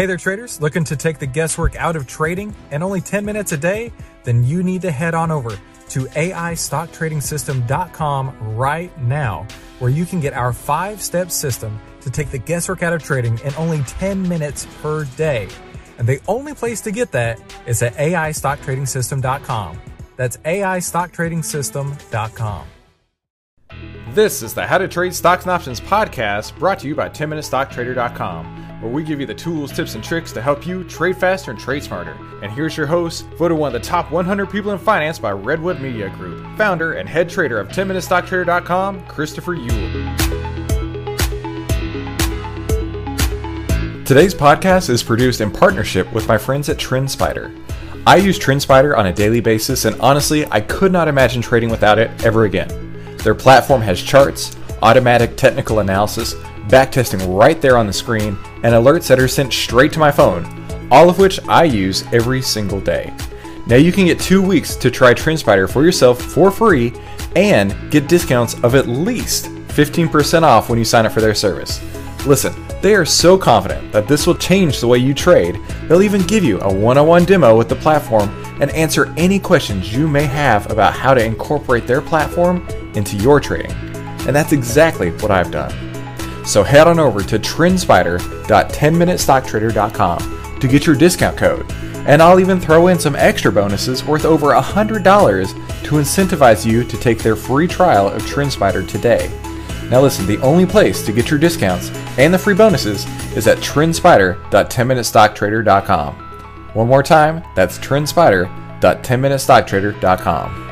Hey there, traders. Looking to take the guesswork out of trading and only 10 minutes a day? Then you need to head on over to AIStockTradingSystem.com right now, where you can get our five step system to take the guesswork out of trading in only 10 minutes per day. And the only place to get that is at AIStockTradingSystem.com. That's AIStockTradingSystem.com. This is the How to Trade Stocks and Options podcast brought to you by 10MinuteStockTrader.com, where we give you the tools, tips, and tricks to help you trade faster and trade smarter. And here's your host, voted one of the top 100 people in finance by Redwood Media Group, founder and head trader of 10MinuteStockTrader.com, Christopher Uhl. Today's podcast is produced in partnership with my friends at TrendSpider. I use TrendSpider on a daily basis, and honestly, I could not imagine trading without it ever again. Their platform has charts, automatic technical analysis, backtesting right there on the screen, and alerts that are sent straight to my phone, all of which I use every single day. Now you can get two weeks to try TrendSpider for yourself for free and get discounts of at least 15% off when you sign up for their service. Listen, they are so confident that this will change the way you trade, they'll even give you a one on one demo with the platform and answer any questions you may have about how to incorporate their platform into your trading. And that's exactly what I've done. So head on over to trendspider.10minutestocktrader.com to get your discount code. And I'll even throw in some extra bonuses worth over $100 to incentivize you to take their free trial of TrendSpider today. Now listen, the only place to get your discounts and the free bonuses is at trendspider.10minutestocktrader.com. One more time, that's trendspider.10minutestocktrader.com.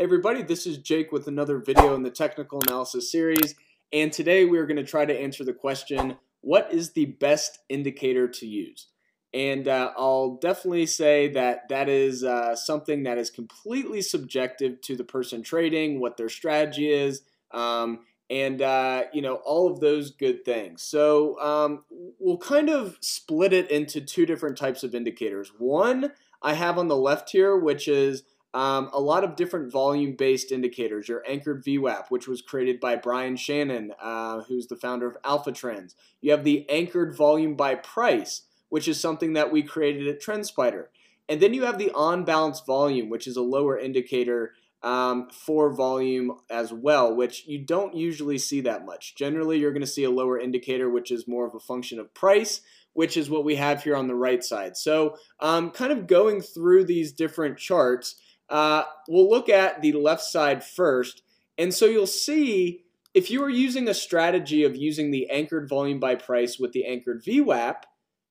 everybody, this is Jake with another video in the technical analysis series. And today we are going to try to answer the question what is the best indicator to use? And uh, I'll definitely say that that is uh, something that is completely subjective to the person trading, what their strategy is, um, and uh, you know all of those good things. So um, we'll kind of split it into two different types of indicators. One I have on the left here, which is um, a lot of different volume based indicators. Your anchored VWAP, which was created by Brian Shannon, uh, who's the founder of Alpha Trends. You have the anchored volume by price, which is something that we created at TrendSpider. And then you have the on balance volume, which is a lower indicator um, for volume as well, which you don't usually see that much. Generally, you're going to see a lower indicator, which is more of a function of price, which is what we have here on the right side. So, um, kind of going through these different charts. Uh, we'll look at the left side first. And so you'll see if you are using a strategy of using the anchored volume by price with the anchored VWAP,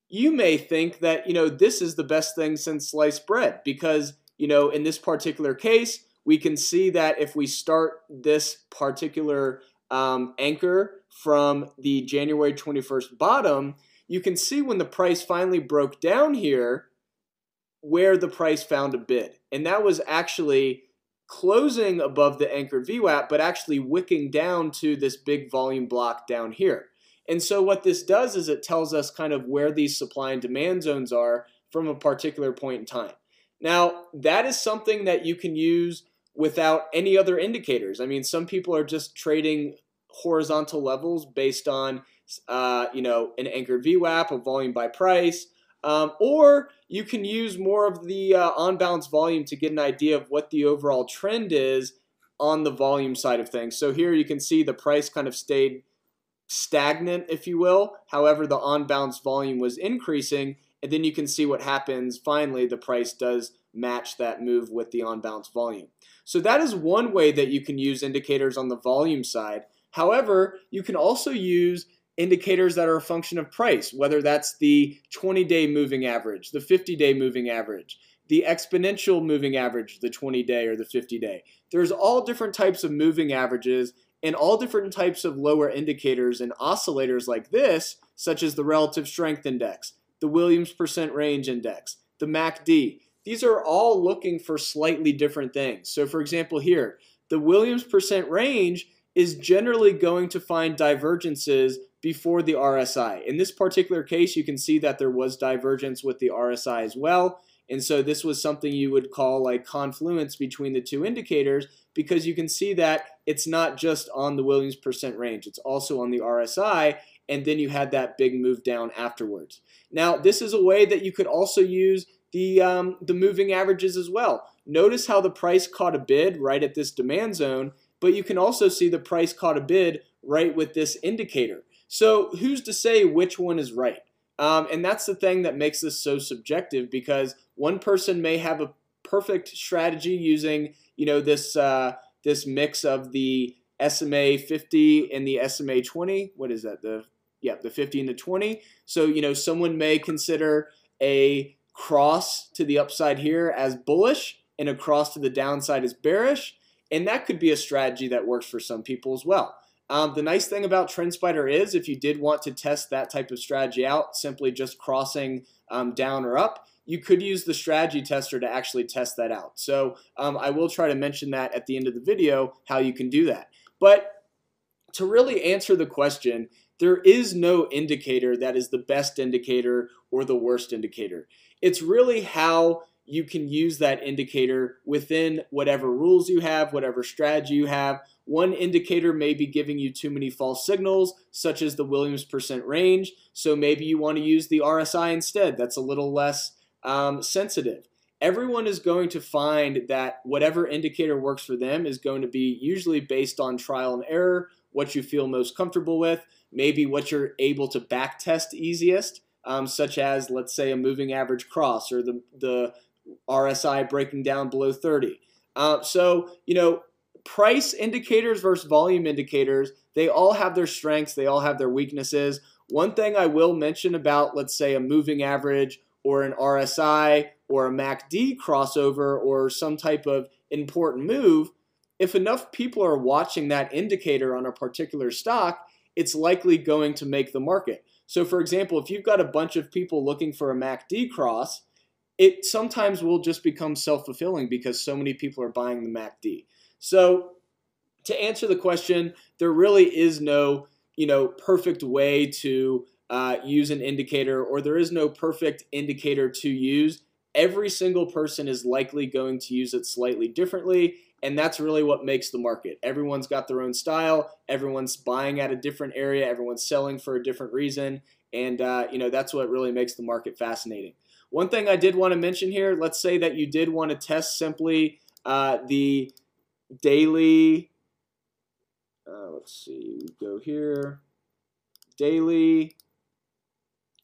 you may think that, you know, this is the best thing since sliced bread because, you know, in this particular case, we can see that if we start this particular um, anchor from the January 21st bottom, you can see when the price finally broke down here, where the price found a bid. And that was actually closing above the anchored VWAP, but actually wicking down to this big volume block down here. And so what this does is it tells us kind of where these supply and demand zones are from a particular point in time. Now, that is something that you can use without any other indicators. I mean, some people are just trading horizontal levels based on, uh, you know, an anchored VWAP, a volume by price, um, or you can use more of the uh, on balance volume to get an idea of what the overall trend is on the volume side of things. So here you can see the price kind of stayed stagnant, if you will. However, the on balance volume was increasing, and then you can see what happens. Finally, the price does match that move with the on balance volume. So that is one way that you can use indicators on the volume side. However, you can also use indicators that are a function of price, whether that's the 20 day moving average, the 50 day moving average, the exponential moving average, the 20 day or the 50 day. There's all different types of moving averages and all different types of lower indicators and oscillators like this, such as the relative strength index, the Williams percent range index, the MACD. These are all looking for slightly different things. So, for example, here, the Williams percent range is generally going to find divergences before the RSI. In this particular case, you can see that there was divergence with the RSI as well. And so this was something you would call like confluence between the two indicators because you can see that it's not just on the Williams percent range, it's also on the RSI, and then you had that big move down afterwards. Now, this is a way that you could also use the, um, the moving averages as well. Notice how the price caught a bid right at this demand zone, but you can also see the price caught a bid right with this indicator. So who's to say which one is right? Um, and that's the thing that makes this so subjective because one person may have a perfect strategy using you know this uh, this mix of the SMA 50 and the SMA 20. What is that? The yeah, the 50 and the 20. So you know someone may consider a cross to the upside here as bullish and a cross to the downside as bearish, and that could be a strategy that works for some people as well. Um, the nice thing about TrendSpider is if you did want to test that type of strategy out, simply just crossing um, down or up, you could use the strategy tester to actually test that out. So um, I will try to mention that at the end of the video, how you can do that. But to really answer the question, there is no indicator that is the best indicator or the worst indicator. It's really how you can use that indicator within whatever rules you have, whatever strategy you have. One indicator may be giving you too many false signals, such as the Williams percent range. So maybe you want to use the RSI instead. That's a little less um, sensitive. Everyone is going to find that whatever indicator works for them is going to be usually based on trial and error, what you feel most comfortable with, maybe what you're able to back test easiest, um, such as, let's say, a moving average cross or the, the RSI breaking down below 30. Uh, so, you know, price indicators versus volume indicators, they all have their strengths, they all have their weaknesses. One thing I will mention about, let's say, a moving average or an RSI or a MACD crossover or some type of important move, if enough people are watching that indicator on a particular stock, it's likely going to make the market. So, for example, if you've got a bunch of people looking for a MACD cross, it sometimes will just become self fulfilling because so many people are buying the MACD. So, to answer the question, there really is no you know perfect way to uh, use an indicator or there is no perfect indicator to use. Every single person is likely going to use it slightly differently, and that's really what makes the market. Everyone's got their own style, everyone's buying at a different area, everyone's selling for a different reason, and uh, you know that's what really makes the market fascinating. One thing I did want to mention here, let's say that you did want to test simply uh, the daily, uh, let's see, we go here, daily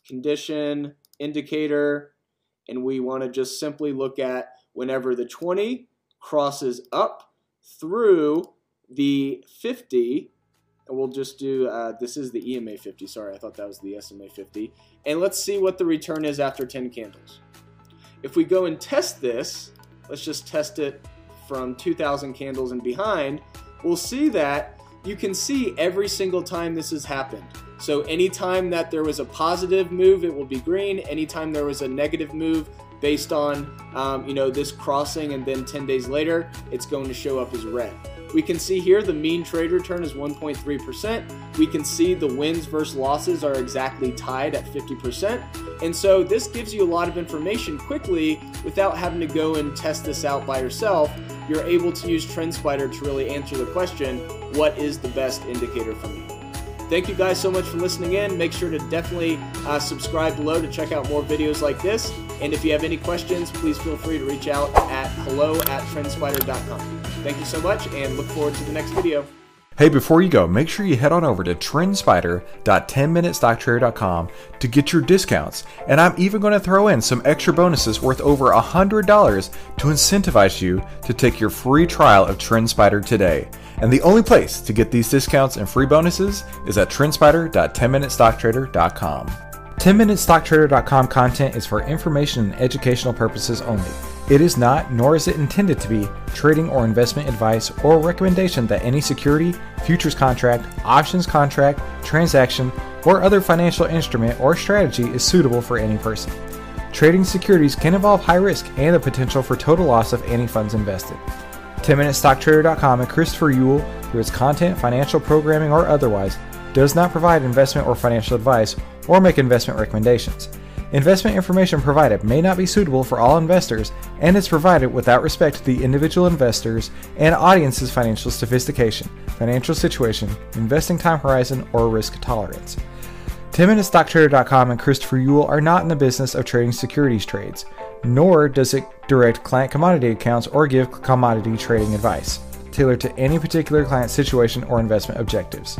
condition, indicator, and we want to just simply look at whenever the 20 crosses up through the 50, and we'll just do, uh, this is the EMA 50, sorry, I thought that was the SMA 50, and let's see what the return is after 10 candles. If we go and test this, let's just test it from 2,000 candles and behind, we'll see that you can see every single time this has happened. So anytime that there was a positive move, it will be green. Anytime there was a negative move based on, um, you know, this crossing and then 10 days later, it's going to show up as red. We can see here the mean trade return is 1.3%. We can see the wins versus losses are exactly tied at 50%. And so this gives you a lot of information quickly without having to go and test this out by yourself. You're able to use TrendSpider to really answer the question, what is the best indicator for me? Thank you guys so much for listening in. Make sure to definitely uh, subscribe below to check out more videos like this. And if you have any questions, please feel free to reach out at hello at trendspider.com. Thank you so much and look forward to the next video. Hey, before you go, make sure you head on over to trendspider.10minutestocktrader.com to get your discounts. And I'm even going to throw in some extra bonuses worth over $100 to incentivize you to take your free trial of TrendSpider today. And the only place to get these discounts and free bonuses is at trendspider.10minutestocktrader.com. 10minutestocktrader.com content is for information and educational purposes only. It is not, nor is it intended to be, trading or investment advice or recommendation that any security, futures contract, options contract, transaction, or other financial instrument or strategy is suitable for any person. Trading securities can involve high risk and the potential for total loss of any funds invested. 10MinuteStockTrader.com and Christopher Uhl, through its content, financial programming, or otherwise, does not provide investment or financial advice or make investment recommendations. Investment information provided may not be suitable for all investors and is provided without respect to the individual investors and audience's financial sophistication, financial situation, investing time horizon, or risk tolerance. 10MinuteStockTrader.com and Christopher Uhl are not in the business of trading securities trades, nor does it direct client commodity accounts or give commodity trading advice tailored to any particular client situation or investment objectives.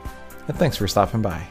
and thanks for stopping by.